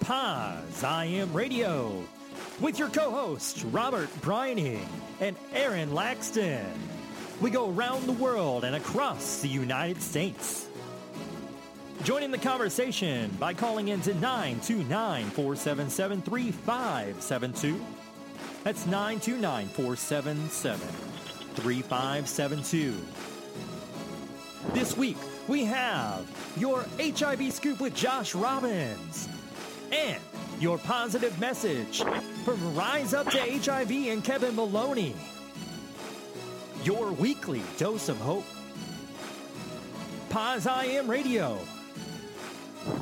Pos I Am Radio with your co-hosts Robert Breining and Aaron Laxton. We go around the world and across the United States. Join in the conversation by calling in to 929-477-3572. That's 929-477-3572. This week, we have your HIV scoop with Josh Robbins and your positive message from Rise Up to HIV and Kevin Maloney. Your weekly dose of hope. Pos I Am Radio.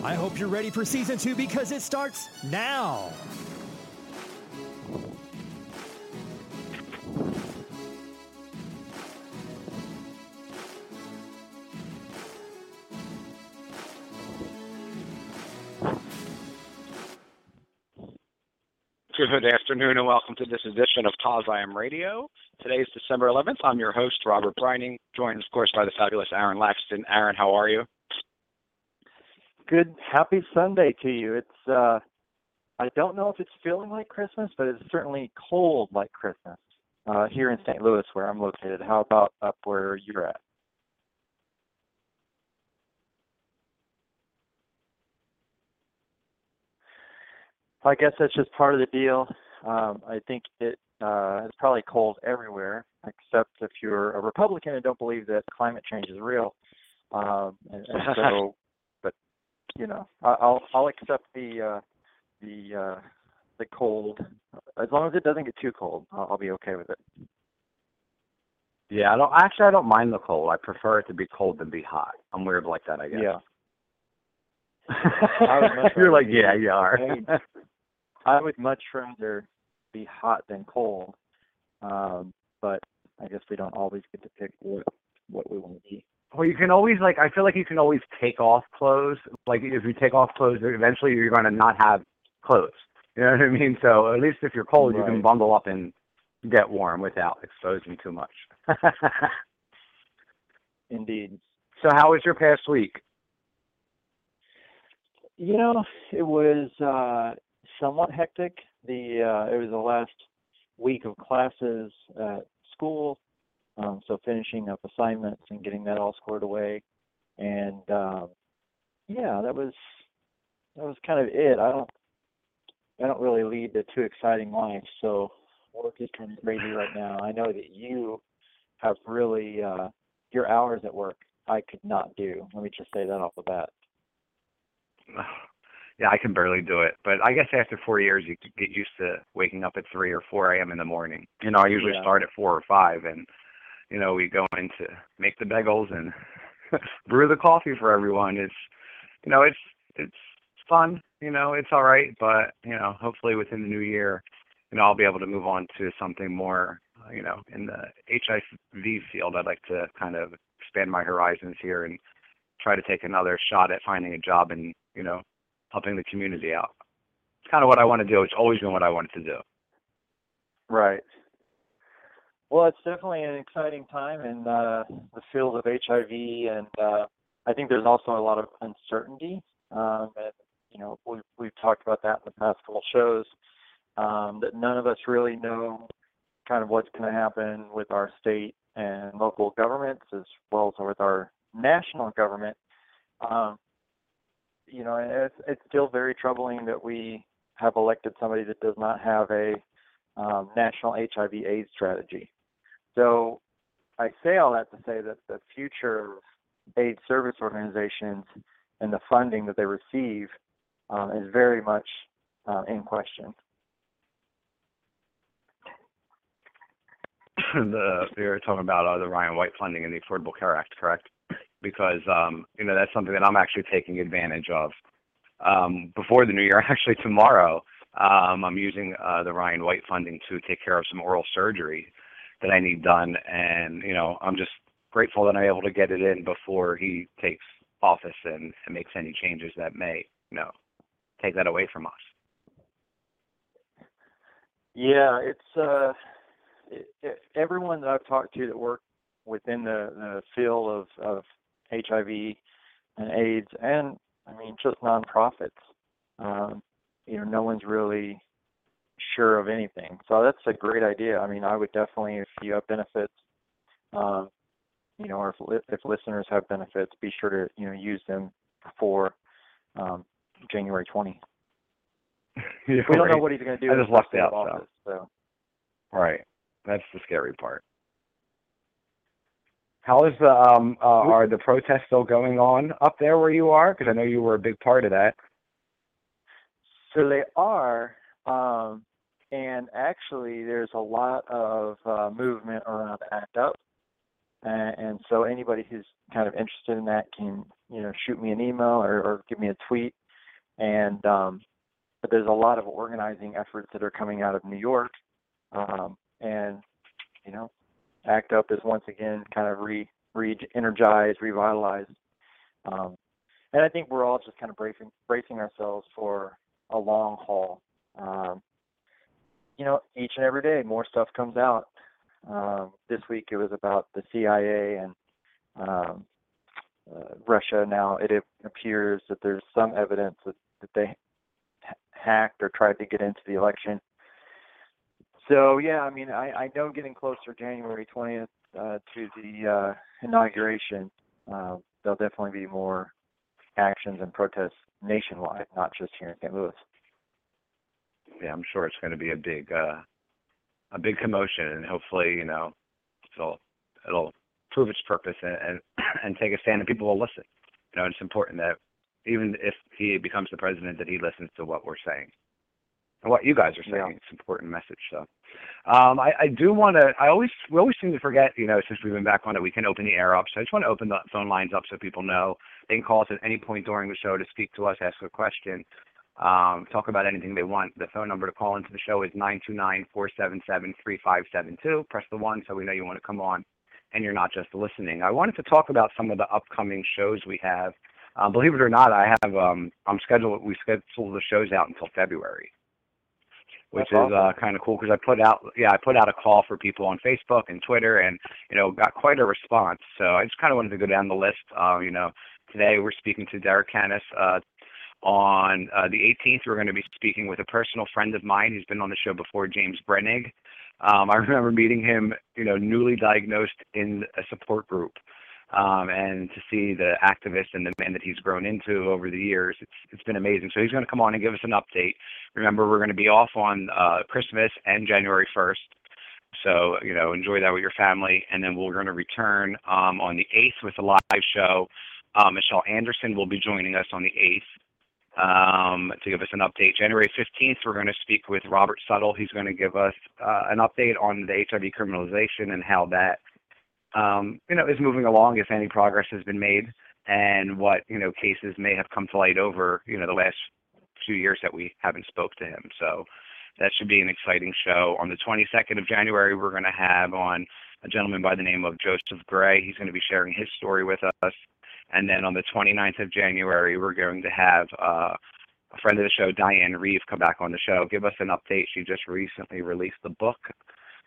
I hope you're ready for season two because it starts now. Good afternoon and welcome to this edition of Pos I Am Radio. Today is December 11th. I'm your host, Robert Breining, joined, of course, by the fabulous Aaron Laxton. Aaron, how are you? Good, happy Sunday to you. It's, uh, I don't know if it's feeling like Christmas, but it's certainly cold like Christmas uh, here in St. Louis, where I'm located. How about up where you're at? I guess that's just part of the deal. Um, I think it uh, it's probably cold everywhere, except if you're a Republican and don't believe that climate change is real. Um, and, and so, but you know, I- I'll I'll accept the uh, the uh, the cold as long as it doesn't get too cold. I'll, I'll be okay with it. Yeah, I don't actually I don't mind the cold. I prefer it to be cold than be hot. I'm weird like that, I guess. Yeah. You're like, yeah, you are. I would much rather be hot than cold, um, but I guess we don't always get to pick what what we want to be. Well, you can always like. I feel like you can always take off clothes. Like if you take off clothes, eventually you're going to not have clothes. You know what I mean? So at least if you're cold, you can bundle up and get warm without exposing too much. Indeed. so how was your past week? You know, it was uh, somewhat hectic. The uh, it was the last week of classes at school, um, so finishing up assignments and getting that all squared away, and um, yeah, that was that was kind of it. I don't I don't really lead a too exciting life, so work is kind of crazy right now. I know that you have really uh, your hours at work. I could not do. Let me just say that off the bat. Yeah, I can barely do it. But I guess after four years, you get used to waking up at three or four a.m. in the morning. You know, I usually Yeah. start at four or five, and you know, we go in to make the bagels and brew the coffee for everyone. It's, you know, it's it's fun. You know, it's all right. But you know, hopefully within the new year, you know, I'll be able to move on to something more. You know, in the HIV field, I'd like to kind of expand my horizons here and try to take another shot at finding a job and you know helping the community out. It's kind of what I want to do. It's always been what I wanted to do. Right. Well, it's definitely an exciting time in uh, the field of HIV, and uh, I think there's also a lot of uncertainty. Um, and you know, we've we've talked about that in the past couple shows. Um, that none of us really know kind of what's going to happen with our state and local governments, as well as with our national government. Um, you know, it's it's still very troubling that we have elected somebody that does not have a um, national HIV/AIDS strategy. So I say all that to say that the future of AIDS service organizations and the funding that they receive um, is very much uh, in question. the were talking about uh, the Ryan White funding and the Affordable Care Act, correct? Because um, you know that's something that I'm actually taking advantage of. Um, before the new year, actually tomorrow, um, I'm using uh, the Ryan White funding to take care of some oral surgery that I need done, and you know I'm just grateful that I'm able to get it in before he takes office and, and makes any changes that may you know take that away from us. Yeah, it's uh, it, it, everyone that I've talked to that work within the, the field of, of HIV and AIDS, and I mean just nonprofits, um, you know, no one's really sure of anything. So that's a great idea. I mean, I would definitely, if you have benefits, um, you know, or if, if listeners have benefits, be sure to you know use them before um, January 20. we don't right. know what he's going to do. I just lucked out. Office, so. so. Right. That's the scary part. How is the um uh, are the protests still going on up there where you are? Because I know you were a big part of that. So they are, um, and actually, there's a lot of uh, movement around ACT UP, and, and so anybody who's kind of interested in that can, you know, shoot me an email or, or give me a tweet. And um, but there's a lot of organizing efforts that are coming out of New York, um, and you know, ACT UP is once again kind of re re energized, revitalized. Um, and I think we're all just kind of bracing bracing ourselves for a long haul. Um, you know, each and every day more stuff comes out. Um, this week it was about the CIA and um, uh, Russia. Now it appears that there's some evidence that, that they hacked or tried to get into the election. So yeah, I mean, I, I know getting closer January 20th uh, to the uh, inauguration, uh, there'll definitely be more actions and protests nationwide, not just here in St. Louis. Yeah, I'm sure it's going to be a big, uh, a big commotion, and hopefully, you know, it'll it'll prove its purpose and and, and take a stand, and people will listen. You know, it's important that even if he becomes the president, that he listens to what we're saying and what you guys are saying. Yeah. It's an important message. So, um, I, I do want to. I always we always seem to forget. You know, since we've been back on it, we can open the air up. So I just want to open the phone lines up so people know they can call us at any point during the show to speak to us, ask a question, um, talk about anything they want. The phone number to call into the show is nine two nine four seven seven three five seven two. Press the one so we know you want to come on, and you're not just listening. I wanted to talk about some of the upcoming shows we have. Um, believe it or not, I have um, I'm scheduled. We scheduled the shows out until February which That's is awesome. uh, kind of cool because I put out yeah I put out a call for people on Facebook and Twitter and you know got quite a response. So I just kind of wanted to go down the list. Uh, you know, today we're speaking to Derek Canas. Uh, on uh, the 18th, we're going to be speaking with a personal friend of mine who's been on the show before, James Brenig. Um, I remember meeting him, you know, newly diagnosed in a support group um, and to see the activist and the man that he's grown into over the years, it's it's been amazing. So he's going to come on and give us an update. Remember, we're going to be off on uh, Christmas and January 1st. So you know, enjoy that with your family, and then we're going to return um, on the 8th with a live show. Um, Michelle Anderson will be joining us on the 8th um, to give us an update. January 15th, we're going to speak with Robert Suttle. He's going to give us uh, an update on the HIV criminalization and how that um, you know, is moving along if any progress has been made and what, you know, cases may have come to light over, you know, the last few years that we haven't spoke to him. So that should be an exciting show. On the 22nd of January, we're going to have on a gentleman by the name of Joseph Gray. He's going to be sharing his story with us. And then on the 29th of January, we're going to have uh, a friend of the show, Diane Reeve, come back on the show, give us an update. She just recently released the book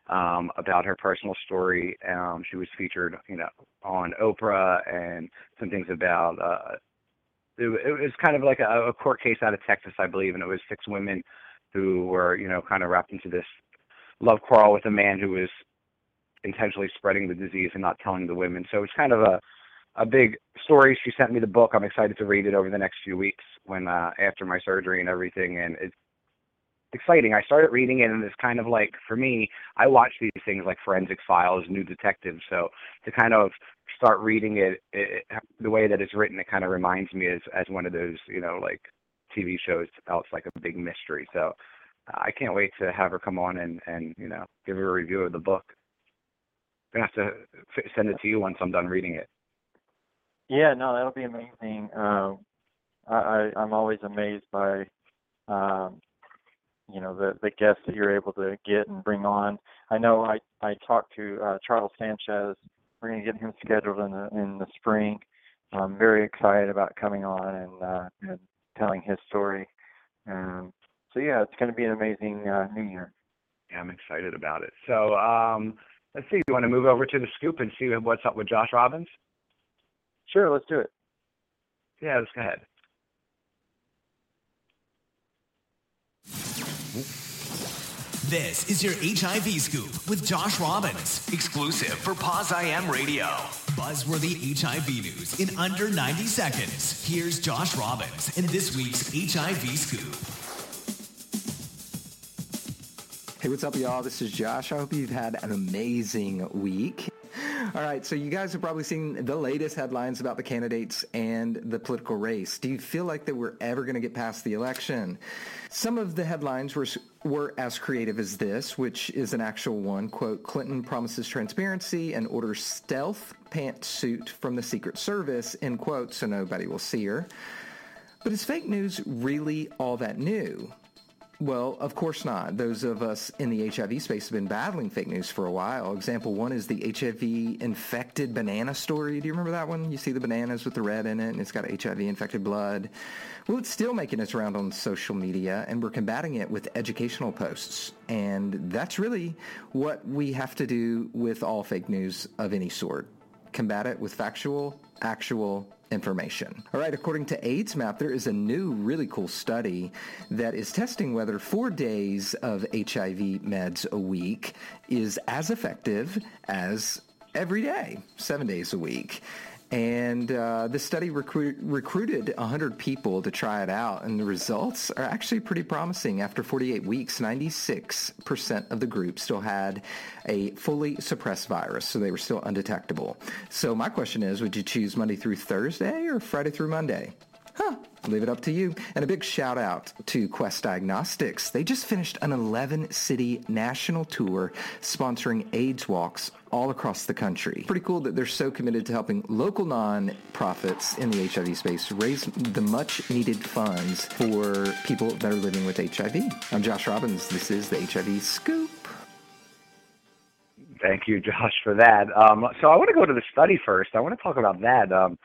um, about her personal story. Um, she was featured, you know, on Oprah and some things about. Uh, it, it was kind of like a, a court case out of Texas, I believe, and it was six women who were, you know, kind of wrapped into this love quarrel with a man who was intentionally spreading the disease and not telling the women. So it's kind of a a big story. She sent me the book. I'm excited to read it over the next few weeks when uh, after my surgery and everything. And it's exciting. I started reading it, and it's kind of like for me, I watch these things like Forensic Files, New Detective. So to kind of start reading it, it the way that it's written, it kind of reminds me as as one of those you know like TV shows it's like a big mystery. So I can't wait to have her come on and and you know give her a review of the book. I'm gonna have to send it to you once I'm done reading it. Yeah, no, that'll be amazing. Um, I, I I'm always amazed by um, you know the the guests that you're able to get and bring on. I know I I talked to uh, Charles Sanchez. We're going to get him scheduled in the in the spring. I'm very excited about coming on and uh, and telling his story. Um, so yeah, it's going to be an amazing uh, new year. Yeah, I'm excited about it. So um, let's see. You want to move over to the scoop and see what's up with Josh Robbins? Sure, let's do it. Yeah, let's go ahead. This is your HIV Scoop with Josh Robbins, exclusive for Pos IM Radio. Buzzworthy HIV news in under 90 seconds. Here's Josh Robbins in this week's HIV Scoop. Hey, what's up, y'all? This is Josh. I hope you've had an amazing week. All right, so you guys have probably seen the latest headlines about the candidates and the political race. Do you feel like that we're ever going to get past the election? Some of the headlines were were as creative as this, which is an actual one. Quote, Clinton promises transparency and orders stealth pantsuit from the Secret Service, end quote, so nobody will see her. But is fake news really all that new? Well, of course not. Those of us in the HIV space have been battling fake news for a while. Example one is the HIV infected banana story. Do you remember that one? You see the bananas with the red in it and it's got HIV infected blood. Well, it's still making its round on social media and we're combating it with educational posts. And that's really what we have to do with all fake news of any sort. Combat it with factual, actual information. All right, according to AIDS Map, there is a new really cool study that is testing whether four days of HIV meds a week is as effective as every day, seven days a week. And uh, the study recruit, recruited 100 people to try it out, and the results are actually pretty promising. After 48 weeks, 96% of the group still had a fully suppressed virus, so they were still undetectable. So my question is, would you choose Monday through Thursday or Friday through Monday? Huh. Leave it up to you. And a big shout out to Quest Diagnostics. They just finished an 11 city national tour sponsoring AIDS walks all across the country. Pretty cool that they're so committed to helping local non-profits in the HIV space raise the much needed funds for people that are living with HIV. I'm Josh Robbins. This is the HIV Scoop. Thank you, Josh, for that. Um, so I want to go to the study first. I want to talk about that. Um,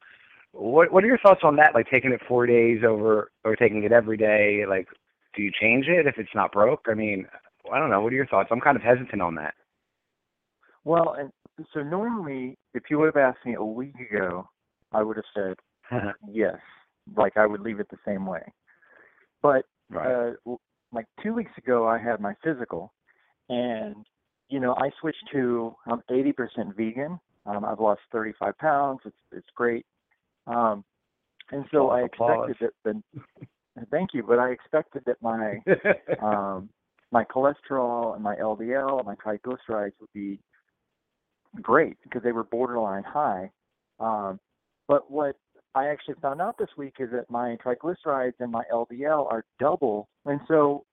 what What are your thoughts on that? Like taking it four days over, or taking it every day? Like, do you change it if it's not broke? I mean, I don't know. What are your thoughts? I'm kind of hesitant on that. Well, and so normally, if you would have asked me a week ago, I would have said yes. Like I would leave it the same way. But right. uh, like two weeks ago, I had my physical, and you know, I switched to I'm 80% vegan. Um, I've lost 35 pounds. It's it's great. Um, and so I expected that the thank you, but I expected that my um, my cholesterol and my LDL and my triglycerides would be great because they were borderline high. Um, but what I actually found out this week is that my triglycerides and my LDL are double. And so,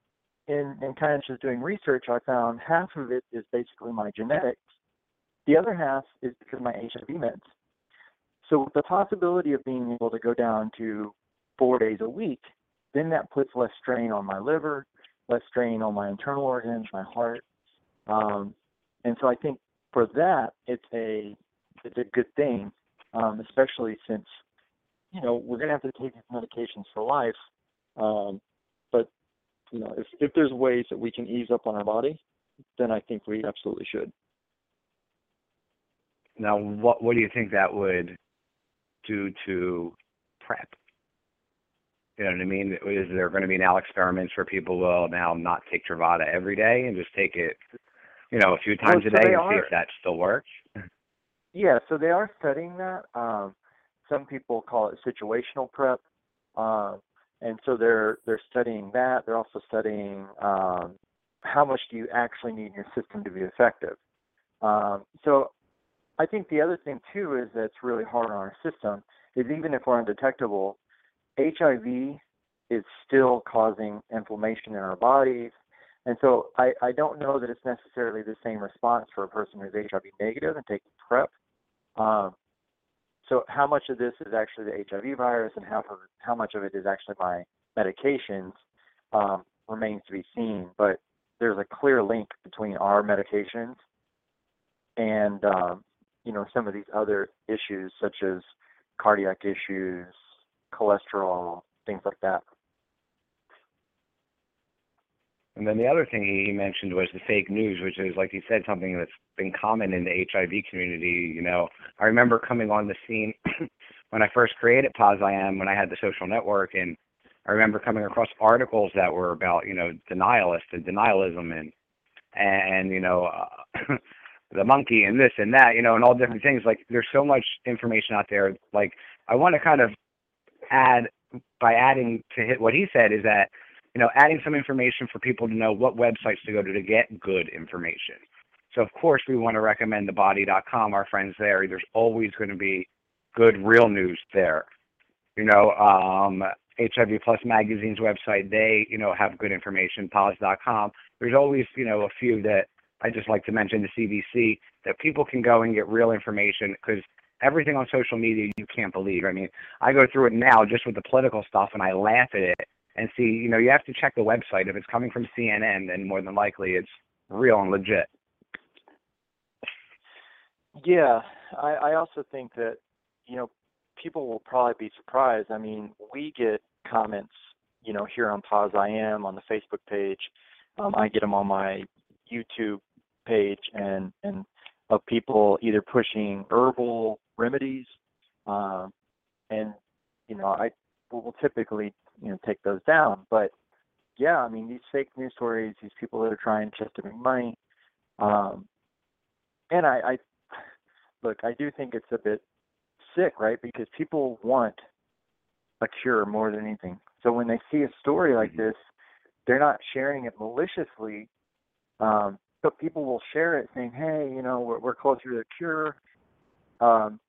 in, in kind of just doing research, I found half of it is basically my genetics. The other half is because of my HIV meds. So with the possibility of being able to go down to four days a week, then that puts less strain on my liver, less strain on my internal organs, my heart. Um, and so I think for that, it's a it's a good thing, um, especially since you know we're going to have to take these medications for life. Um, but you know, if if there's ways that we can ease up on our body, then I think we absolutely should. Now, what what do you think that would do to PrEP. You know what I mean? Is there going to be now experiments where people will now not take Truvada every day and just take it, you know, a few times well, so a day and are, see if that still works? Yeah, so they are studying that. Um, some people call it situational PrEP, um, and so they're they're studying that. They're also studying um, how much do you actually need your system to be effective. Um, so I think the other thing too is that's really hard on our system is even if we're undetectable, HIV is still causing inflammation in our bodies. And so I, I don't know that it's necessarily the same response for a person who's HIV negative and taking PrEP. Um, so how much of this is actually the HIV virus and how, how much of it is actually my medications um, remains to be seen. But there's a clear link between our medications and um, you know some of these other issues such as cardiac issues, cholesterol, things like that. And then the other thing he mentioned was the fake news, which is, like he said, something that's been common in the HIV community. You know, I remember coming on the scene when I first created Pos I Am, when I had the social network, and I remember coming across articles that were about you know denialists and denialism and and you know uh, the monkey and this and that you know and all different things. Like there's so much information out there. Like I want to kind of add by adding to what he said is that you know adding some information for people to know what websites to go to to get good information. So of course we want to recommend thebody.com, our friends there. There's always going to be good real news there. You know, um, HIV Plus Magazine's website, they, you know, have good information, pause.com. There's always, you know, a few that I just like to mention, the CDC, that people can go and get real information because everything on social media you can't believe. I mean, I go through it now just with the political stuff and I laugh at it and see, you know, you have to check the website. If it's coming from CNN, then more than likely it's real and legit. Yeah, I, I also think that, you know, people will probably be surprised. I mean, we get comments, you know, here on Pos I Am on the Facebook page. Um, I get them on my YouTube page and and of people either pushing herbal remedies, um, and you know, I will typically you know take those down. But yeah, I mean, these fake news stories, these people that are trying just to make money, um, and I, I look, I do think it's a bit sick, right? Because people want a cure more than anything. So when they see a story like mm-hmm. this, they're not sharing it maliciously. Um, but people will share it saying, hey, you know, we're, we're closer to the cure. Um,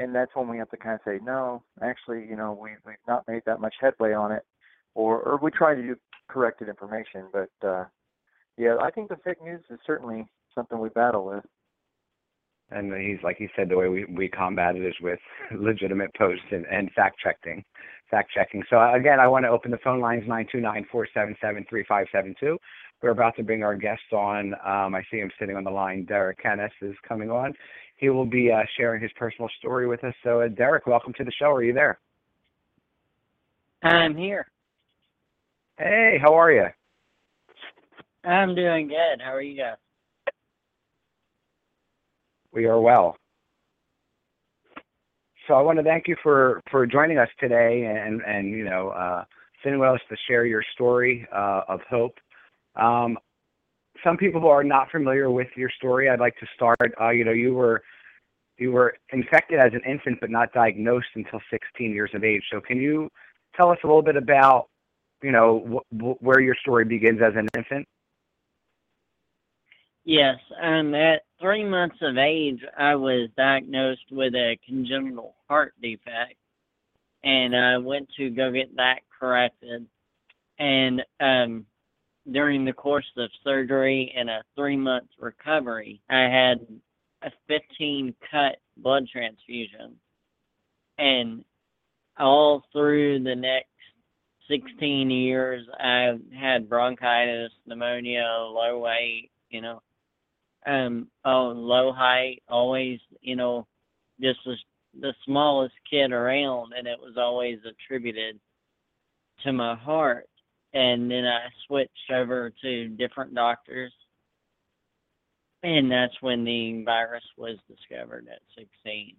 and that's when we have to kind of say, no, actually, you know, we, we've not made that much headway on it. Or, or we try to do corrected information. But uh, yeah, I think the fake news is certainly something we battle with and he's like he said the way we we combat it is with legitimate posts and, and fact checking fact checking so again i want to open the phone lines nine two nine four seven seven three five seven two we're about to bring our guest on um, i see him sitting on the line derek Canas is coming on he will be uh, sharing his personal story with us. So uh, derek welcome to the show. Are you there? I'm here. Hey how are you? I'm doing good. How are you guys? We are well. So I want to thank you for, for joining us today and, and you know, uh, sitting with us to share your story uh, of hope. Um, some people who are not familiar with your story. I'd like to start. Uh, you know, you were you were infected as an infant, but not diagnosed until 16 years of age. So, can you tell us a little bit about, you know, wh- where your story begins as an infant? Yes, um, at three months of age, I was diagnosed with a congenital heart defect, and I went to go get that corrected. And um, during the course of surgery and a three month recovery, I had a 15 cut blood transfusion. And all through the next 16 years, I had bronchitis, pneumonia, low weight, you know, um oh low height always you know just was the smallest kid around and it was always attributed to my heart and then i switched over to different doctors. And that's when the virus was discovered at 16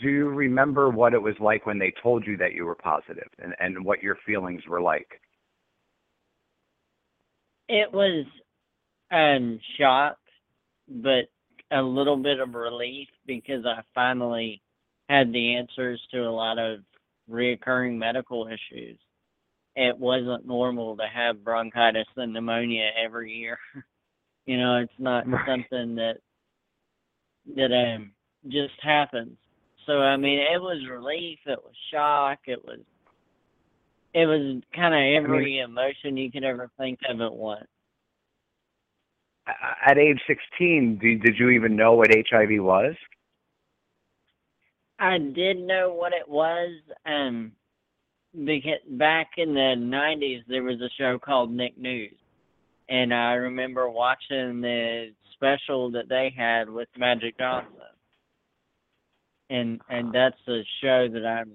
do you remember what it was like when they told you that you were positive and, and what your feelings were like? It was um shock, but a little bit of relief because I finally had the answers to a lot of reoccurring medical issues. It wasn't normal to have bronchitis and pneumonia every year. you know, it's not right. something that that um just happens. So I mean, it was relief, it was shock, it was it was kind of every emotion you could ever think of at once. At age 16, did, did you even know what HIV was? I did know what it was. Um, because back in the 90s, there was a show called Nick News. And I remember watching the special that they had with Magic Johnson. And and that's a show that I'm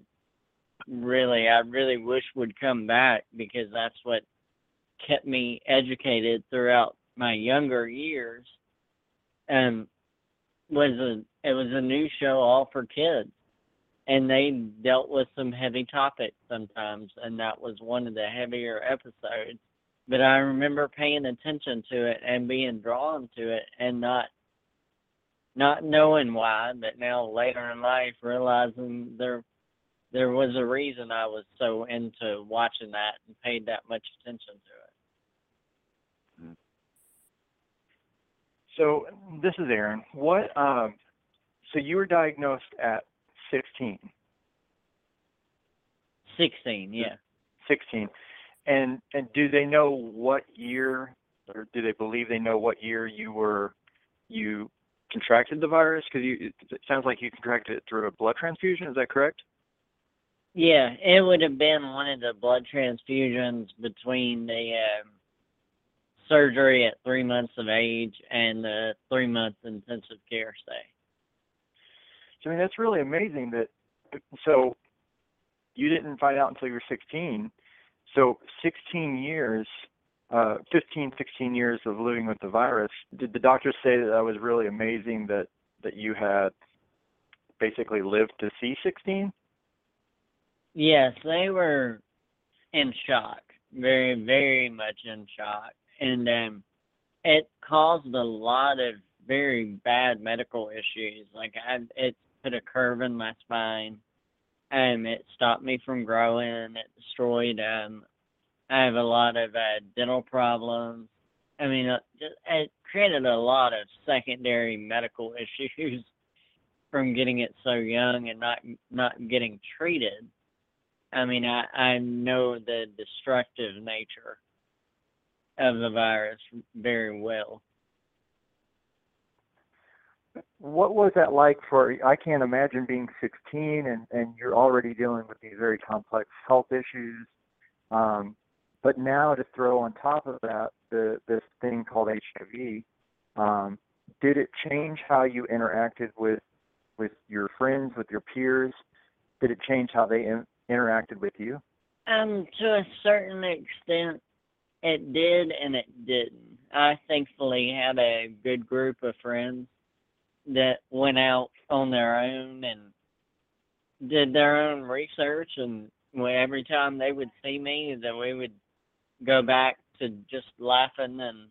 really I really wish would come back because that's what kept me educated throughout my younger years um was a it was a new show all for kids and they dealt with some heavy topics sometimes, and that was one of the heavier episodes. But I remember paying attention to it and being drawn to it, and not not knowing why. But now later in life, realizing there there was a reason I was so into watching that and paid that much attention to it. So this is Aaron. What? Um, so you were diagnosed at 16. 16, yeah. 16. And and do they know what year, or do they believe they know what year you were you contracted the virus? Because you it sounds like you contracted it through a blood transfusion. Is that correct? Yeah, it would have been one of the blood transfusions between the um, surgery at three months of age and the three month intensive care stay. I mean, that's really amazing that. So, you didn't find out until you were 16. So, 16 years, uh, 15, 16 years of living with the virus. Did the doctors say that that was really amazing that that you had basically lived to see 16? Yes, they were in shock, very, very much in shock, and um, it caused a lot of very bad medical issues. Like I, it put a curve in my spine. Um, it stopped me from growing. It destroyed. Um, I have a lot of uh, dental problems. I mean, uh, just, it created a lot of secondary medical issues from getting it so young and not not getting treated. I mean, I, I know the destructive nature of the virus very well. What was that like for i can't imagine being 16 and and you're already dealing with these very complex health issues. Um, but now to throw on top of that the this thing called hiv um, did it change how you interacted with with your friends with your peers? Did it change how they in, interacted with you? Um to a certain extent it did and it didn't. I thankfully had a good group of friends that went out on their own and did their own research and every time they would see me then we would go back to just laughing and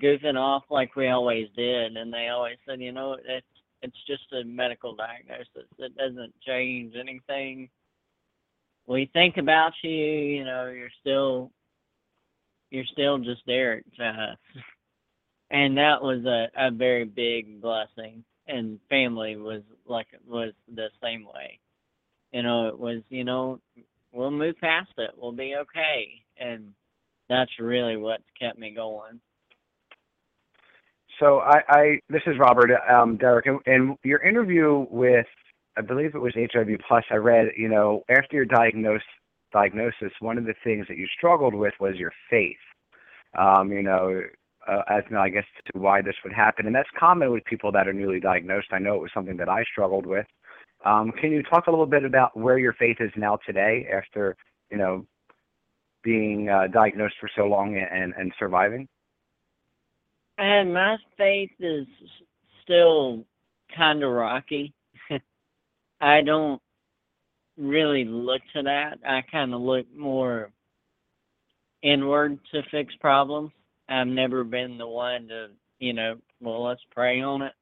goofing off like we always did. And they always said you know it's it's just a medical diagnosis. It doesn't change anything. We think about you you know you're still you're still just Derek to us and that was a, a very big blessing. And family was like was the same way. You know it was you know we'll move past it. We'll be okay. And that's really what's kept me going. So i i this is robert um derek. And, in your interview with i believe it was hiv plus i read you know after your diagnosis diagnosis one of the things that you struggled with was your faith um you know uh, as you know, I guess to why this would happen, and that's common with people that are newly diagnosed. I know it was something that I struggled with. Um, can you talk a little bit about where your faith is now today, after you know being uh, diagnosed for so long and and surviving? And my faith is still kind of rocky. I don't really look to that. I kind of look more inward to fix problems. I've never been the one to, you know, well, let's pray on it.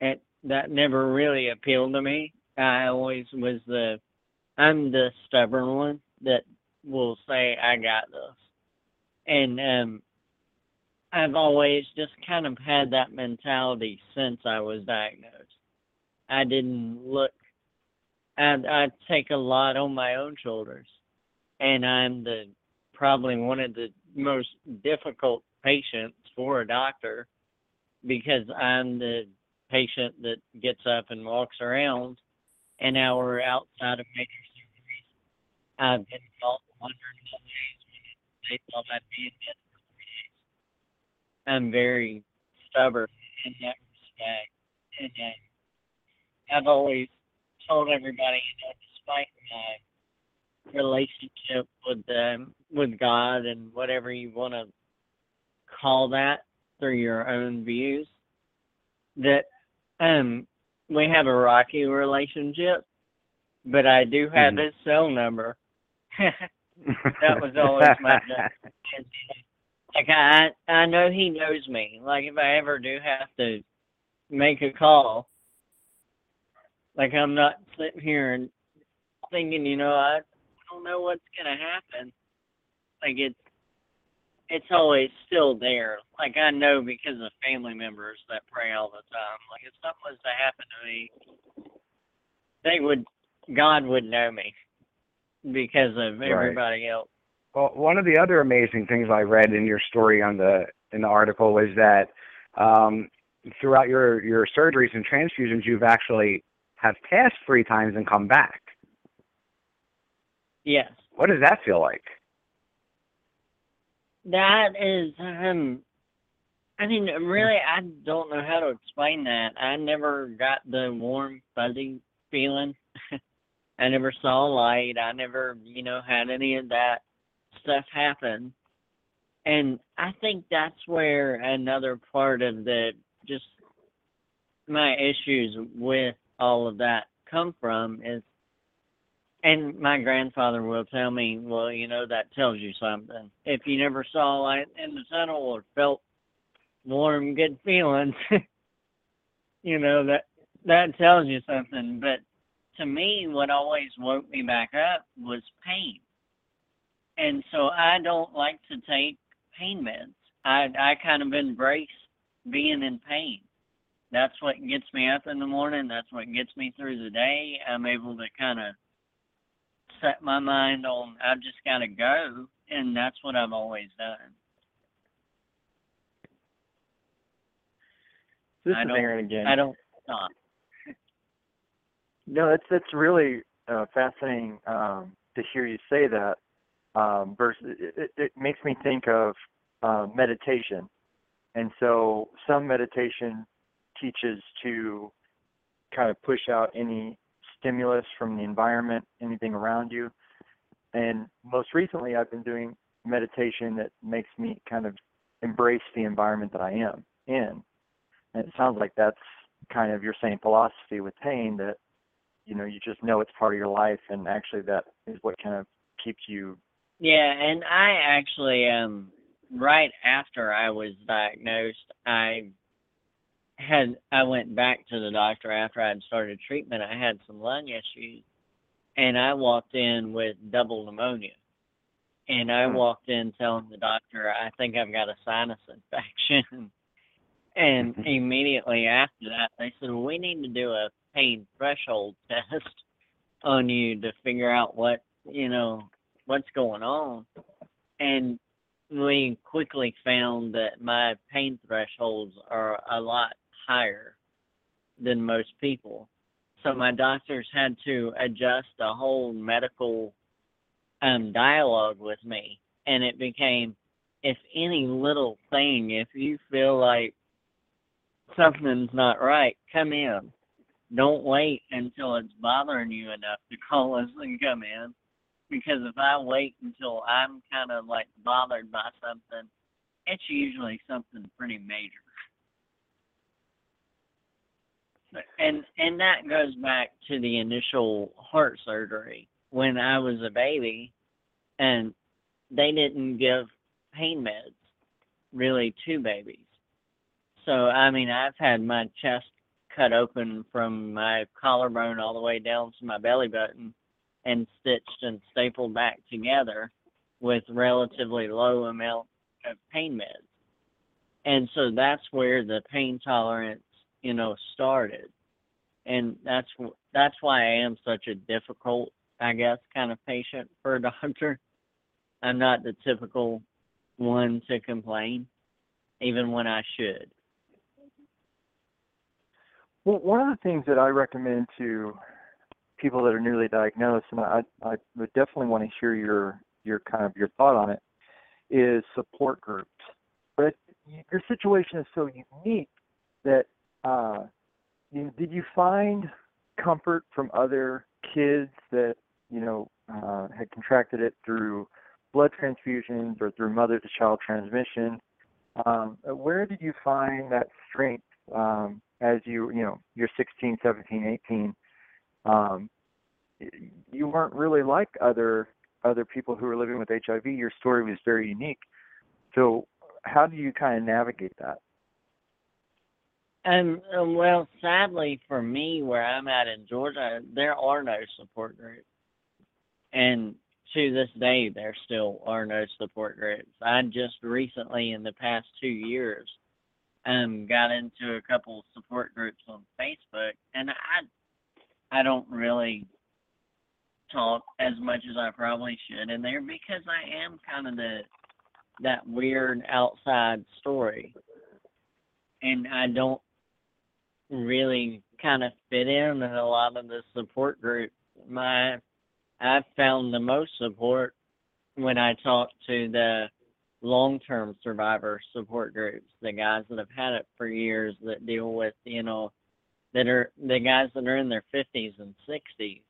It that never really appealed to me. I always was the, I'm the stubborn one that will say I got this, and um, I've always just kind of had that mentality since I was diagnosed. I didn't look. I I take a lot on my own shoulders, and I'm the probably one of the most difficult patients for a doctor because I'm the patient that gets up and walks around an hour outside of major surgeries. I've been called 100 days when they thought I'd be in bed for three days. I'm very stubborn in that respect. And uh, I've always told everybody, you know, despite my relationship with um, with God and whatever you want to call that through your own views. That um, we have a rocky relationship, but I do have Mhm. his cell number. that was always my like I I know he knows me. Like if I ever do have to make a call, like I'm not sitting here and thinking, you know, I don't know what's gonna happen. Like it's it's always still there. Like I know because of family members that pray all the time. Like if something was to happen to me, they would God would know me because of Right. everybody else. Well, one of the other amazing things I read in your story on the in the article was that um, throughout your your surgeries and transfusions, you've actually have passed three times and come back. Yes. What does that feel like? That is, um, I mean, really, I don't know how to explain that. I never got the warm, fuzzy feeling. I never saw light. I never, you know, had any of that stuff happen. And I think that's where another part of the just my issues with all of that come from is and my grandfather will tell me, well, you know, that tells you something. If you never saw light in the tunnel or felt warm, good feelings, you know, that that tells you something. But to me, what always woke me back up was pain. And so I don't like to take pain meds. I I kind of embrace being in pain. That's what gets me up in the morning. That's what gets me through the day. I'm able to kind of set my mind on I've just got to go, and that's what I've always done. This I is don't- Aaron again. I don't stop. No, that's that's really uh, fascinating um, to hear you say that. Um, versus, it, it, it makes me think of uh, meditation, and so some meditation teaches to kind of push out any stimulus from the environment, anything around you. And most recently, I've been doing meditation that makes me kind of embrace the environment that I am in. And it sounds like that's kind of your same philosophy with pain that you know you just know it's part of your life and actually that is what kind of keeps you Yeah, and I actually um right after I was diagnosed, I had I went back to the doctor after I had started treatment. I had some lung issues, and I walked in with double pneumonia. And I Hmm. walked in telling the doctor, I think I've got a sinus infection. and immediately after that, they said, well, we need to do a pain threshold test on you to figure out what, you know, what's going on. And we quickly found that my pain thresholds are a lot higher than most people. So my doctors had to adjust the whole medical um, dialogue with me. And it became, if any little thing, if you feel like something's not right, come in. Don't wait until it's bothering you enough to call us and come in. Because if I wait until I'm kind of like bothered by something, it's usually something pretty major. And and that goes back to the initial heart surgery when I was a baby, and they didn't give pain meds really to babies. So I mean, I've had my chest cut open from my collarbone all the way down to my belly button and stitched and stapled back together with relatively low amount of pain meds. And so that's where the pain tolerance, you know, started. And that's that's why I am such a difficult, I guess, kind of patient for a doctor. I'm not the typical one to complain, even when I should. Well, one of the things that I recommend to people that are newly diagnosed, and I, I would definitely want to hear your your kind of your thought on it, is support groups. But your situation is so unique that uh, you, did you find comfort from other kids that you know uh, had contracted it through blood transfusions or through mother-to-child transmission? Um, where did you find that strength um, as you you know you're 16 17 18 um, you weren't really like other other people who were living with HIV. Your story was very unique. So, how do you kind of navigate that? Um, well, sadly for me, where I'm at in Georgia, there are no support groups, and to this day, there still are no support groups. I just recently, in the past two years, um, got into a couple support groups on Facebook, and I, I don't really talk as much as I probably should in there because I am kind of the that weird outside story, and I don't really kind of fit in in a lot of the support groups. My I've found the most support when I talk to the long-term survivor support groups, the guys that have had it for years that deal with, you know, that are the guys that are in their 50s and 60s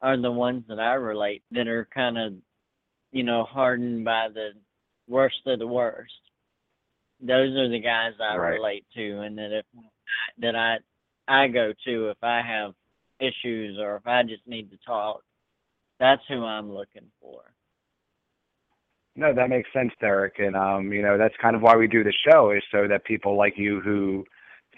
are the ones that I relate that are kind of, you know, hardened by the worst of the worst. Those are the guys I Right. relate to, and that if that I I go to if I have issues or if I just need to talk. That's who I'm looking for. No, that makes sense, Derek. And um, you know, that's kind of why we do the show is so that people like you who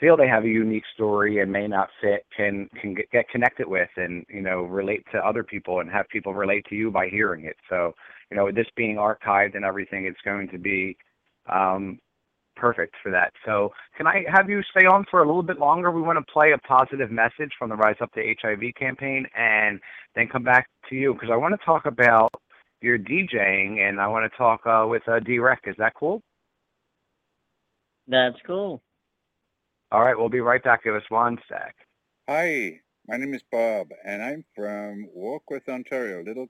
feel they have a unique story and may not fit can can get, connected with and you know relate to other people and have people relate to you by hearing it. So you know, with this being archived and everything, it's going to be um, perfect for that. So can I have you stay on for a little bit longer? We want to play a positive message from the Rise Up to HIV campaign and then come back to you because I want to talk about your DJing and I want to talk uh, with uh, D-REK. Is that cool? That's cool. All right, we'll be right back. Give us one sec. Hi, my name is Bob, and I'm from Warkworth, Ontario, a little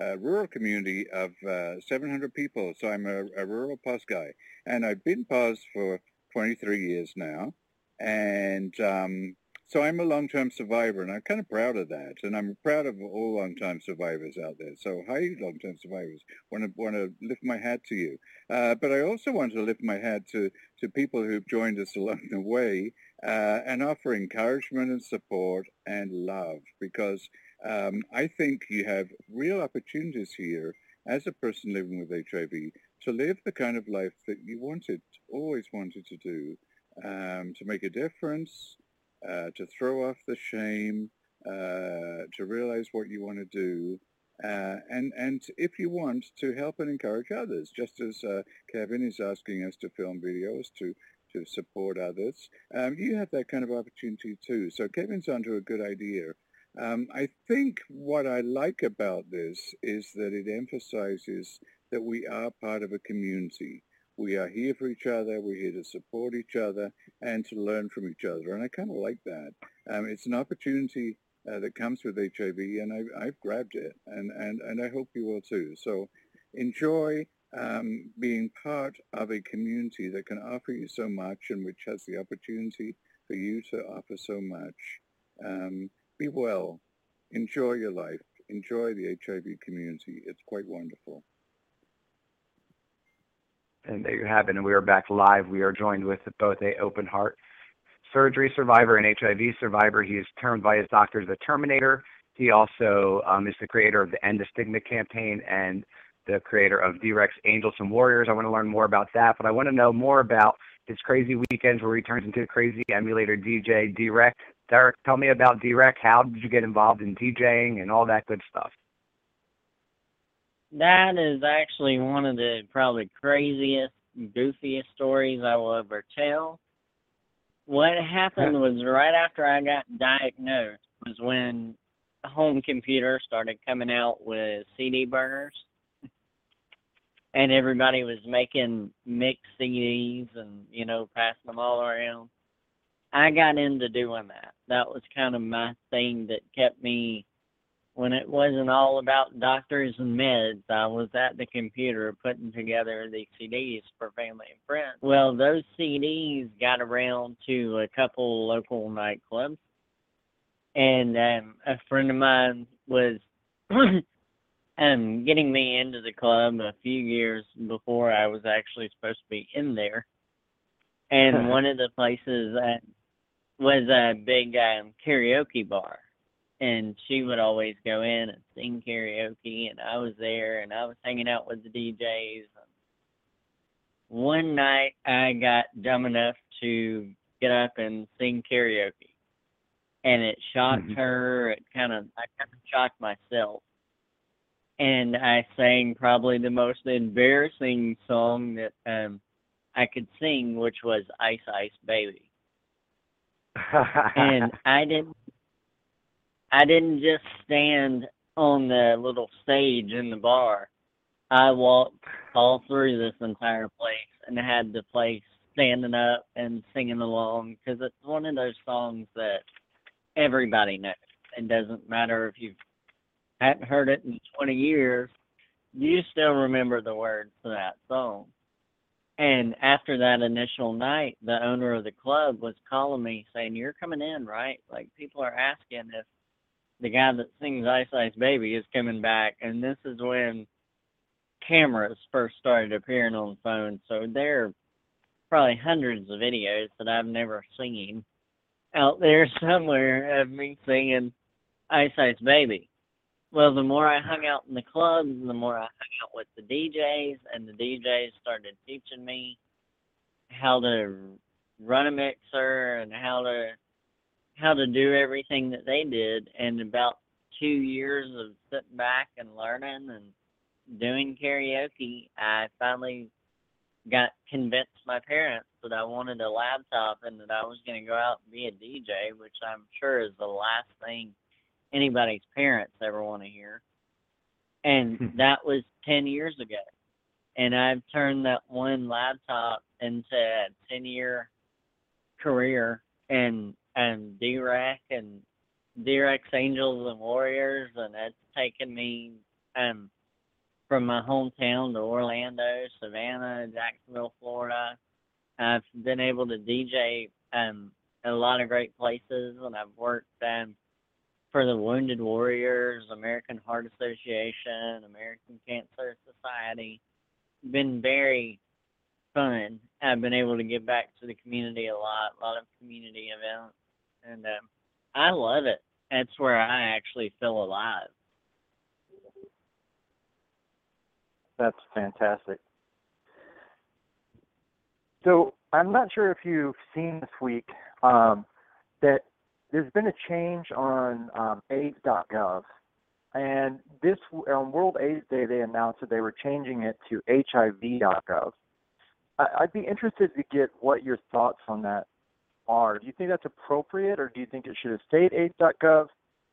uh, rural community of uh, 700 people. So I'm a, a rural POS guy, and I've been POS for 23 years now, and um, so I'm a long-term survivor, and I'm kind of proud of that, and I'm proud of all long-term survivors out there. So hi, long-term survivors. Want to want to lift my hat to you, uh, but I also want to lift my hat to to people who've joined us along the way uh, and offer encouragement and support and love because um, I think you have real opportunities here as a person living with HIV to live the kind of life that you wanted, always wanted to do, um, to make a difference, uh, to throw off the shame, uh, to realize what you want to do, uh, and and if you want to help and encourage others, just as uh, Kevin is asking us to film videos to to support others, um, you have that kind of opportunity too. So Kevin's onto a good idea. Um, I think what I like about this is that it emphasizes that we are part of a community. We are here for each other. We're here to support each other and to learn from each other. And I kind of like that. Um, it's an opportunity uh, that comes with HIV, and I, I've grabbed it, and, and, and I hope you will too. So enjoy um, being part of a community that can offer you so much and which has the opportunity for you to offer so much. Um, be well. Enjoy your life. Enjoy the HIV community. It's quite wonderful. And there you have it. And we are back live. We are joined with both a open heart surgery survivor and HIV survivor. He is termed by his doctors the Terminator. He also um, is the creator of the End the Stigma campaign and the creator of D-REK's Angels and Warriors. I want to learn more about that, but I want to know more about his crazy weekends where he turns into a crazy emulator DJ D-Rex. Derek, tell me about D-Rex. How did you get involved in DJing and all that good stuff? That is actually one of the probably craziest, goofiest stories I will ever tell. What happened was right after I got diagnosed was when home computers started coming out with CD burners. And everybody was making mixed CDs and, you know, passing them all around. I got into doing that. That was kind of my thing that kept me when it wasn't all about doctors and meds, I was at the computer putting together the CDs for family and friends. Well, those CDs got around to a couple local nightclubs, and um, a friend of mine was um, getting me into the club a few years before I was actually supposed to be in there. And one of the places that was a big um, karaoke bar and she would always go in and sing karaoke, and I was there, and I was hanging out with the DJs. One night, I got dumb enough to get up and sing karaoke, and it shocked Mhm. her. It kind of, I kind of shocked myself, and I sang probably the most embarrassing song that um I could sing, which was "Ice Ice Baby." And I didn't I didn't just stand on the little stage in the bar. I walked all through this entire place and had the place standing up and singing along because it's one of those songs that everybody knows. It doesn't matter if you hadn't heard it in 20 years, you still remember the words to that song. And after that initial night, the owner of the club was calling me saying, You're coming in, right? Like, people are asking if the guy that sings Ice Ice Baby is coming back. And this is when cameras first started appearing on phones. So there are probably hundreds of videos that I've never seen out there somewhere of me singing Ice Ice Baby. Well, the more I hung out in the clubs, the more I hung out with the DJs, and the DJs started teaching me how to run a mixer and how to how to do everything that they did. And about two years of sitting back and learning and doing karaoke, I finally got convinced my parents that I wanted a laptop and that I was going to go out and be a DJ, which I'm sure is the last thing anybody's parents ever want to hear. And that was 10 years ago. And I've turned that one laptop into a 10 year career and and D-REK and D-REK's Angels and Warriors and it's taken me um from my hometown to Orlando, Savannah, Jacksonville, Florida. I've been able to DJ um in a lot of great places and I've worked um for the Wounded Warriors, American Heart Association, American Cancer Society. Been very fun. I've been able to give back to the community a lot, a lot of community events, and um, I love it. That's where I actually feel alive. That's fantastic. So I'm not sure if you've seen this week um, that there's been a change on um, AIDS.gov, and this on World AIDS Day they announced that they were changing it to HIV.gov. I, I'd be interested to get what your thoughts on that are. Do you think that's appropriate, or do you think it should have stayed AIDS.gov,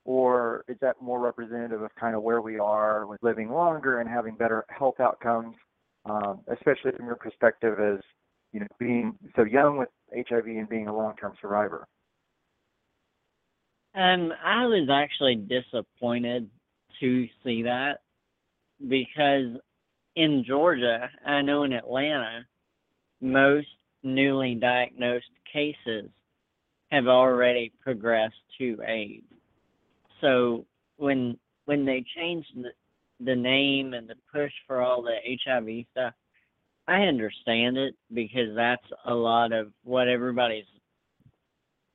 or is that more representative of kind of where we are with living longer and having better health outcomes, um, especially from your perspective as you know being so young with HIV and being a long-term survivor? Um, I was actually disappointed to see that because in Georgia, I know in Atlanta, most newly diagnosed cases have already progressed to AIDS. So when when they changed the, the name and the push for all the HIV stuff, I understand it because that's a lot of what everybody's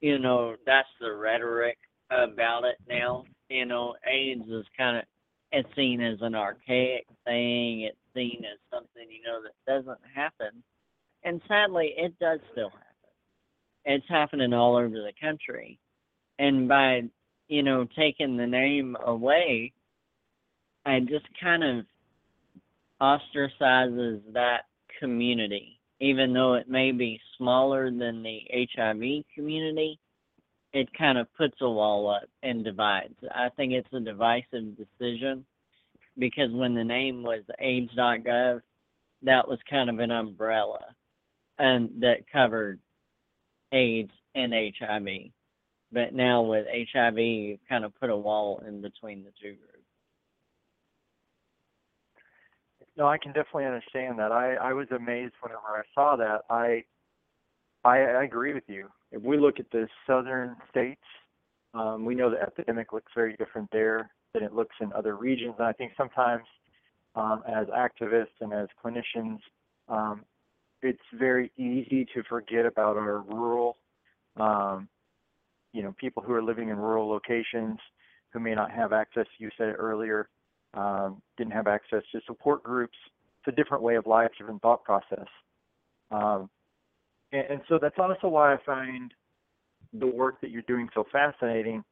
you know, that's the rhetoric about it now. You know, AIDS is kind of it's seen as an archaic thing. It's seen as something you know that doesn't happen, and sadly, it does still happen. It's happening all over the country, and by you know taking the name away, I just kind of ostracizes that community, even though it may be smaller than the HIV community it kind of puts a wall up and divides. I think it's a divisive decision because when the name was AIDS.gov, that was kind of an umbrella and that covered AIDS and HIV. But now with HIV, you kind of put a wall in between the two groups. No, I can definitely understand that. I, I was amazed whenever I saw that. I, I I agree with you. If we look at the southern states, um, we know the epidemic looks very different there than it looks in other regions. And I think sometimes, um, as activists and as clinicians, um, it's very easy to forget about our rural, um, you know, people who are living in rural locations who may not have access, you said it earlier, um, didn't have access to support groups. It's a different way of life, different thought process. Um, and, and so that's also why I find the work that you're doing so fascinating.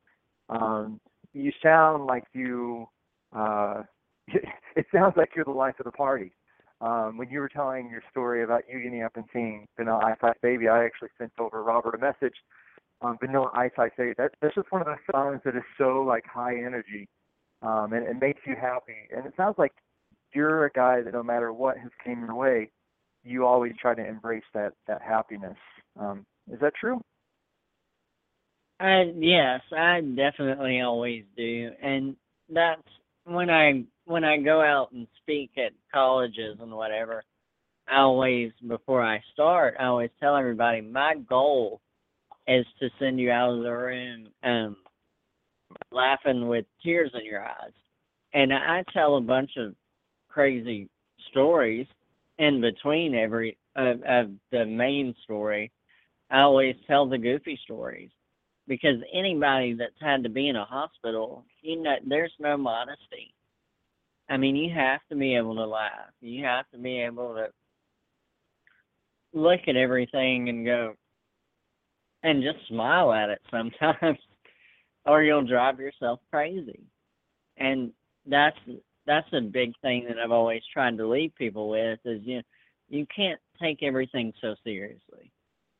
Um, you sound like you, uh, it sounds like you're the life of the party. Um, when you were telling your story about you getting up and seeing Vanilla Ice Ice Baby, I actually sent over Robert a message on Vanilla Ice Ice Baby. That, that's just one of those songs that is so like high energy, um, and it makes you happy. And it sounds like you're a guy that no matter what has came your way, you always try to embrace that that happiness. Um, is that true? I yes, I definitely always do, and that's when I when I go out and speak at colleges and whatever. I always before I start, I always tell everybody my goal is to send you out of the room um, laughing with tears in your eyes, and I tell a bunch of crazy stories in between every of, of the main story. I always tell the goofy stories because anybody that's had to be in a hospital, you know, there's no modesty. I mean, you have to be able to laugh. You have to be able to look at everything and go and just smile at it sometimes or you'll drive yourself crazy. And that's that's a big thing that I've always tried to leave people with is you you can't take everything so seriously.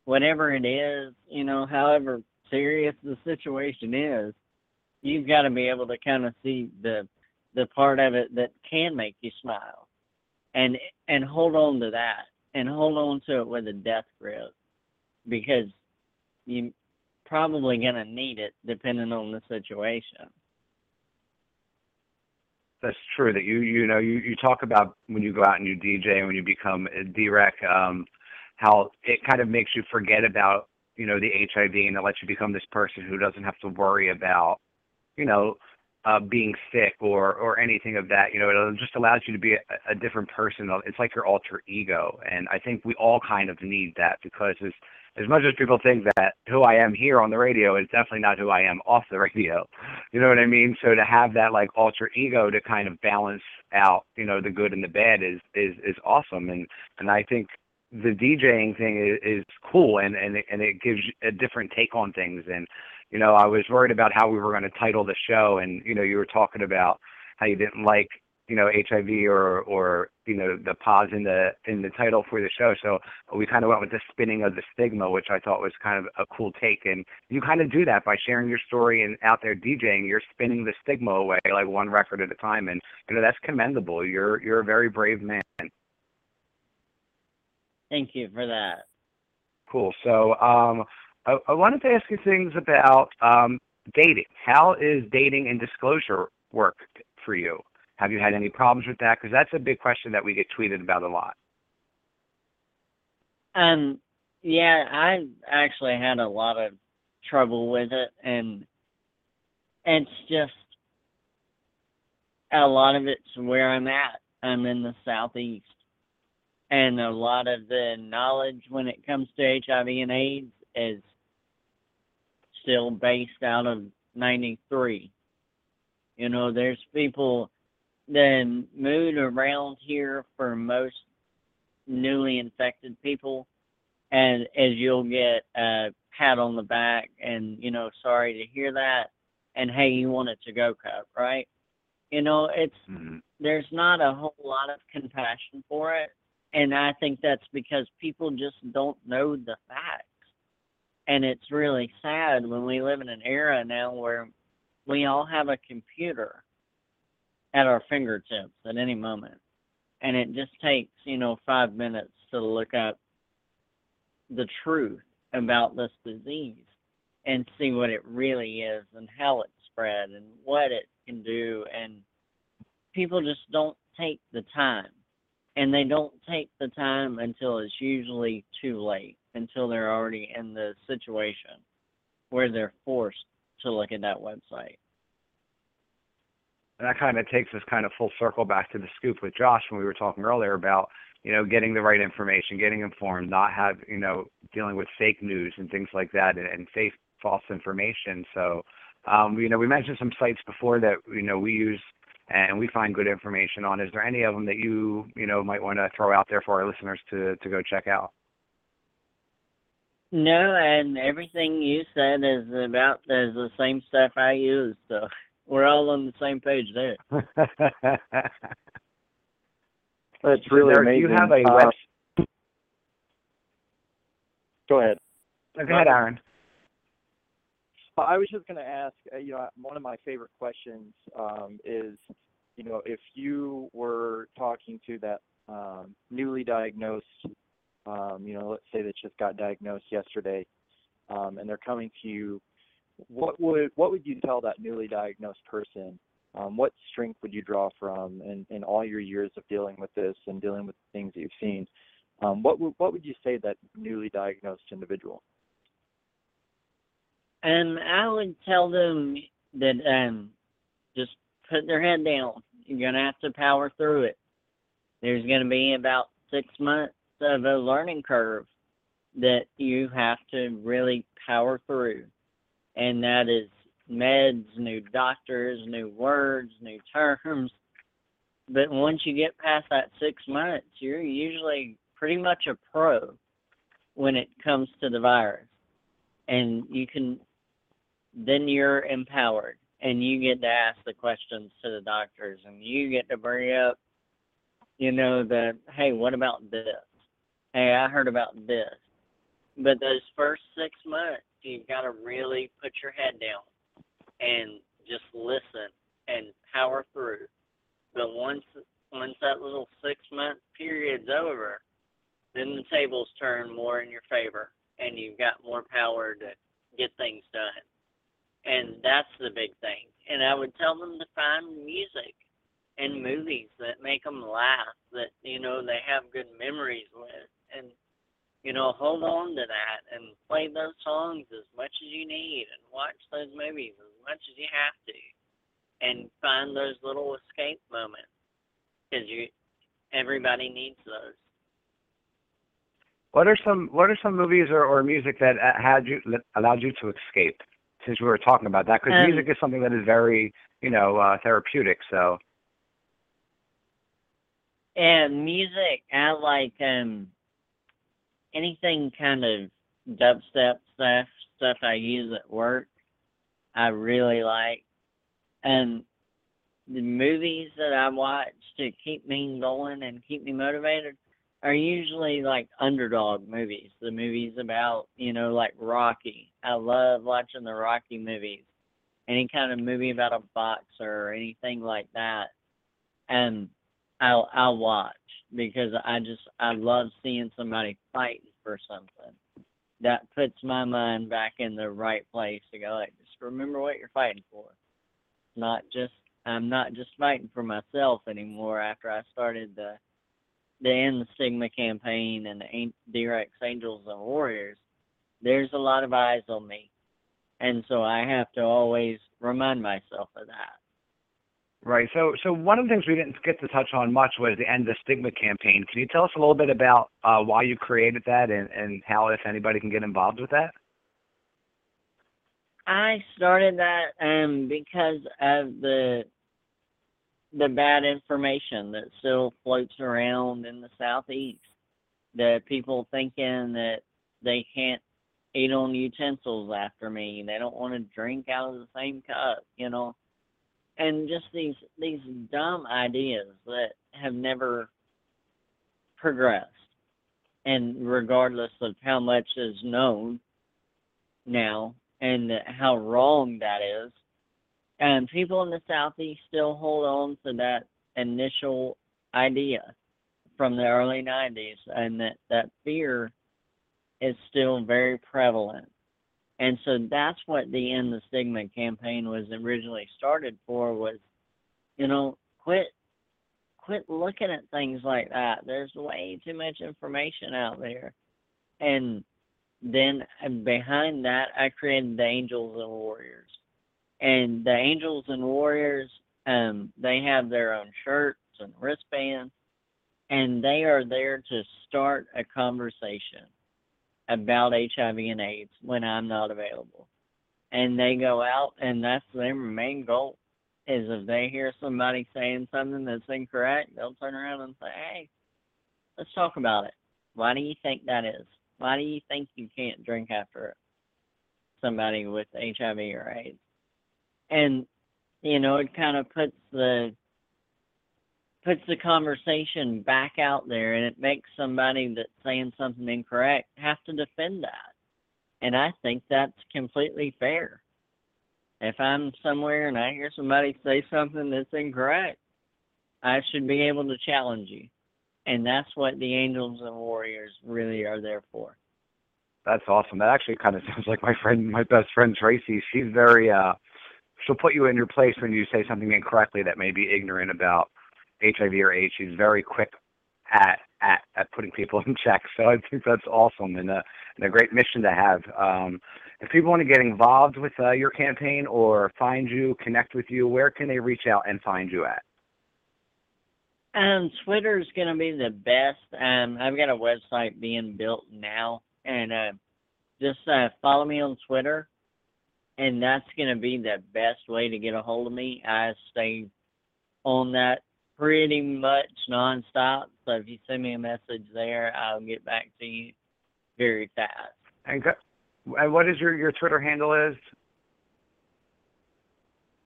Whatever it is, you know, however serious the situation is, you've got to be able to kind of see the the part of it that can make you smile, and and hold on to that, and hold on to it with a death grip, because you probably gonna need it depending on the situation. That's true. That you you know you you talk about when you go out and you DJ and when you become a D-REK, um, how it kind of makes you forget about you know the HIV and it lets you become this person who doesn't have to worry about you know uh, being sick or or anything of that. You know, it just allows you to be a, a different person. It's like your alter ego, and I think we all kind of need that because as as much as people think that who I am here on the radio is definitely not who I am off the radio. You know what I mean? So to have that like alter ego to kind of balance out, you know, the good and the bad is is is awesome, and and I think the DJing thing is, is cool and and it, and it gives a different take on things and you know I was worried about how we were going to title the show and you know you were talking about how you didn't like you know HIV or or you know the pause in the in the title for the show so we kind of went with the spinning of the stigma which I thought was kind of a cool take and you kind of do that by sharing your story and out there DJing you're spinning the stigma away like one record at a time and you know that's commendable you're you're a very brave man Thank you for that. Cool. So um, I, I, wanted to ask you things about um, dating. How is dating and disclosure work for you? Have you had any problems with that? Because that's a big question that we get tweeted about a lot. Um, yeah, I actually had a lot of trouble with it, and it's just a lot of it's where I'm at. I'm in the southeast, and a lot of the knowledge when it comes to HIV and AIDS is still based out of 93. You know, there's people the mood around here for most newly infected people and as you'll get a pat on the back and you know sorry to hear that and hey you want it to go cup right you know it's mm-hmm. there's not a whole lot of compassion for it and I think that's because people just don't know the facts. And it's really sad when we live in an era now where we all have a computer at our fingertips at any moment. And it just takes, you know, five minutes to look up the truth about this disease and see what it really is and how it spread and what it can do. And people just don't take the time and they don't take the time until it's usually too late, until they're already in the situation where they're forced to look at that website. And that kind of takes us kind of full circle back to the scoop with Josh when we were talking earlier about you know getting the right information, getting informed, not have you know dealing with fake news and things like that and, and fake false information. So Um, you know, we mentioned some sites before that you know we use and we find good information on. Is there any of them that you you know might want to throw out there for our listeners to to go check out? No, and everything you said is about the same stuff I use, so we're all on the same page there. That's really Derek, amazing. You have a Uh, web. Go ahead. Go ahead, Aaron. I was just going to ask, uh, you know, one of my favorite questions um, is, you know, if you were talking to that um, newly diagnosed, um, you know, let's say that just got diagnosed yesterday, um, and they're coming to you, what would what would you tell that newly diagnosed person? Um, what strength would you draw from in, in all your years of dealing with this and dealing with things that you've seen? Um, what would what would you say that newly diagnosed individual? Um, I would tell them that um, just put their head down. You're gonna have to power through it. There's gonna be about six months of a learning curve that you have to really power through, and that is meds, new doctors, new words, new terms. But once you get past that six months, you're usually pretty much a pro when it comes to the virus, and you can then you're empowered and you get to ask the questions to the doctors and you get to bring up you know the hey what about this? Hey i heard about this. But those first six months you've got to really put your head down and just listen and power through. But once once that little six month period's over then the tables turn more in your favor and you've got more power to get things done. And that's the big thing. And I would tell them to find music and movies that make them laugh, that you know they have good memories with, and you know hold on to that and play those songs as much as you need, and watch those movies as much as you have to, and find those little escape moments because you everybody needs those. What are some What are some movies or, or music that had you that allowed you to escape? Since we were talking about that, because Um, music is something that is very you know uh, therapeutic. So And music, I like um anything kind of dubstep stuff, stuff I use at work. I really like. And the movies that I watch to keep me going and keep me motivated are usually like underdog movies. The movies about, you know, like Rocky. I love watching the Rocky movies. Any kind of movie about a boxer or anything like that. And I'll I'll watch because I just I love seeing somebody fighting for something. That puts my mind back in the right place to go like just remember what you're fighting for. Not just I'm not just fighting for myself anymore after I started the the End the Stigma campaign and the D-REK's Angels and Warriors. There's a lot of eyes on me. And so I have to always remind myself of that. Right. So so one of the things we didn't get to touch on much was the End the Stigma campaign. Can you tell us a little bit about uh, why you created that and and how if anybody can get involved with that? I started that um because of the the bad information that still floats around in the southeast. The people thinking that they can't eat on utensils after me. They don't want to drink out of the same cup, you know. And just these these dumb ideas that have never progressed. And regardless of how much is known now and how wrong that is. And people in the southeast still hold on to that initial idea from the early 90s, and that that fear is still very prevalent. And so that's what the End the Stigma campaign was originally started for was, you know, quit quit looking at things like that. There's way too much information out there. And then behind that, I created the Angels and Warriors. And the Angels and Warriors, um, they have their own shirts and wristbands, and they are there to start a conversation about HIV and AIDS when I'm not available. and they go out and that's their main goal is if they hear somebody saying something that's incorrect, they'll turn around and say, Hey, let's talk about it. Why do you think that is? Why do you think you can't drink after somebody with HIV or AIDS? And, you know, it kind of puts the puts the conversation back out there and it makes somebody that's saying something incorrect have to defend that. And I think that's completely fair. If I'm somewhere and I hear somebody say something that's incorrect, I should be able to challenge you. And that's what the Angels and Warriors really are there for. That's awesome. That actually kind of sounds like my friend, my best friend Tracy. She's very, uh, she'll put you in your place when you say something incorrectly that may be ignorant about HIV or AIDS. She's very quick at at at putting people in check. So I think that's awesome and a and a great mission to have. Um, if people want to get involved with uh, your campaign or find you, connect with you, where can they reach out and find you at? And Um, is gonna be the best. Um, I've got a website being built now, and uh, just uh, follow me on Twitter, and that's gonna be the best way to get a hold of me. I stay on that pretty much nonstop. So if you send me a message there, I'll get back to you very fast. And, and what is your your Twitter handle is?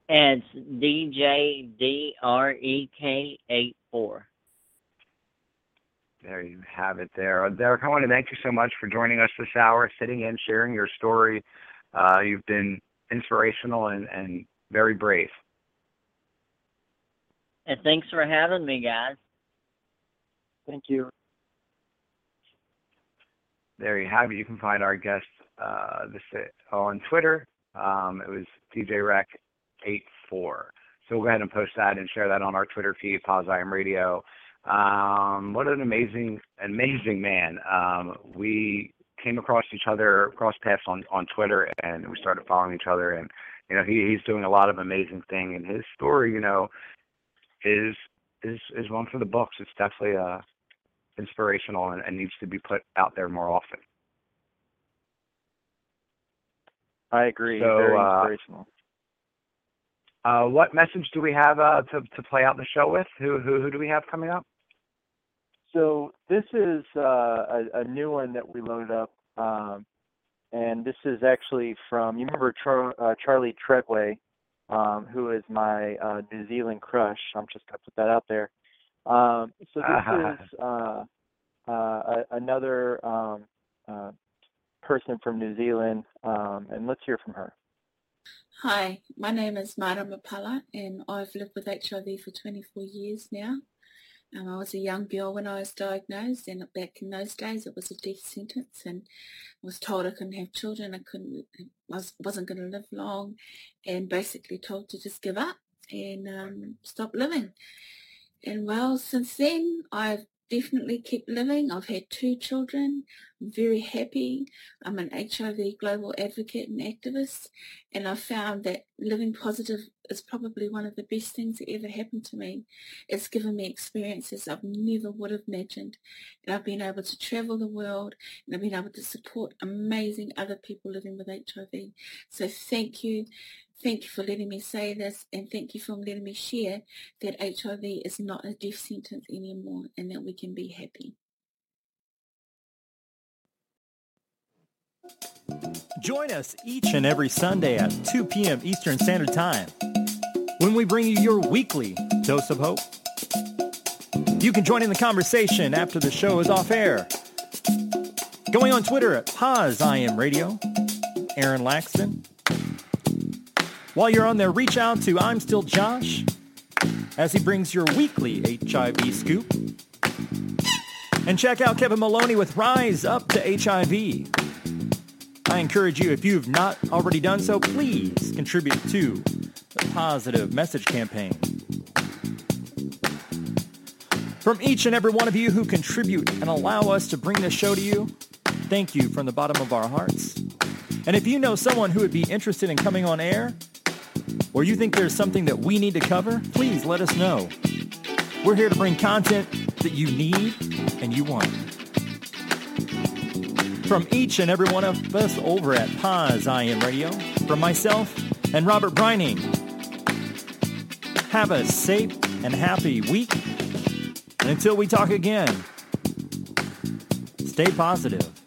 It's DJDREK84. There you have it there. Derek, I want to thank you so much for joining us this hour, sitting in, sharing your story. Uh, you've been inspirational and, and very brave. And thanks for having me, guys. Thank you. There you have it. You can find our guest uh, this uh, on Twitter. Um, it was DJ Rec 84. So we'll go ahead and post that and share that on our Twitter feed, Pause Radio. Um, what an amazing, amazing man. Um, we came across each other, cross paths on, on Twitter, and we started following each other. And, you know, he, he's doing a lot of amazing thing. And his story, you know, is is is one for the books. It's definitely uh, inspirational and, and needs to be put out there more often. I agree. So, Very uh, inspirational. Uh, what message do we have uh, to to play out the show with? Who who who do we have coming up? So this is uh, a, a new one that we loaded up, um, and this is actually from you remember Char- uh, Charlie Treadway, um, who is my uh, New Zealand crush. I'm just gonna put that out there. Um, so this is uh, uh, another um, uh, person from New Zealand, um, and let's hear from her. Hi, my name is Marama Pala and I've lived with HIV for 24 years now. Um, I was a young girl when I was diagnosed and back in those days it was a death sentence and I was told I couldn't have children, I couldn't, was, wasn't going to live long and basically told to just give up and um, stop living. And well, since then I've definitely keep living. I've had two children. I'm very happy. I'm an HIV global advocate and activist, and I've found that living positive is probably one of the best things that ever happened to me. It's given me experiences I've never would have imagined, and I've been able to travel the world, and I've been able to support amazing other people living with HIV. So thank you. Thank you for letting me say this and thank you for letting me share that HIV is not a death sentence anymore and that we can be happy. Join us each and every Sunday at 2 p.m. Eastern Standard Time when we bring you your weekly dose of hope. You can join in the conversation after the show is off air. Going on Twitter at Pos I Am Radio, Aaron Laxton, while you're on there, reach out to I'm Still Josh as he brings your weekly HIV scoop. And check out Kevin Maloney with Rise Up to HIV. I encourage you, if you've not already done so, please contribute to the Positive Message Campaign. From each and every one of you who contribute and allow us to bring this show to you, thank you from the bottom of our hearts. And if you know someone who would be interested in coming on air, or you think there's something that we need to cover, please let us know. We're here to bring content that you need and you want. From each and every one of us over at Pos I Am Radio, from myself and Robert Breining. Have a safe and happy week. And until we talk again, stay positive.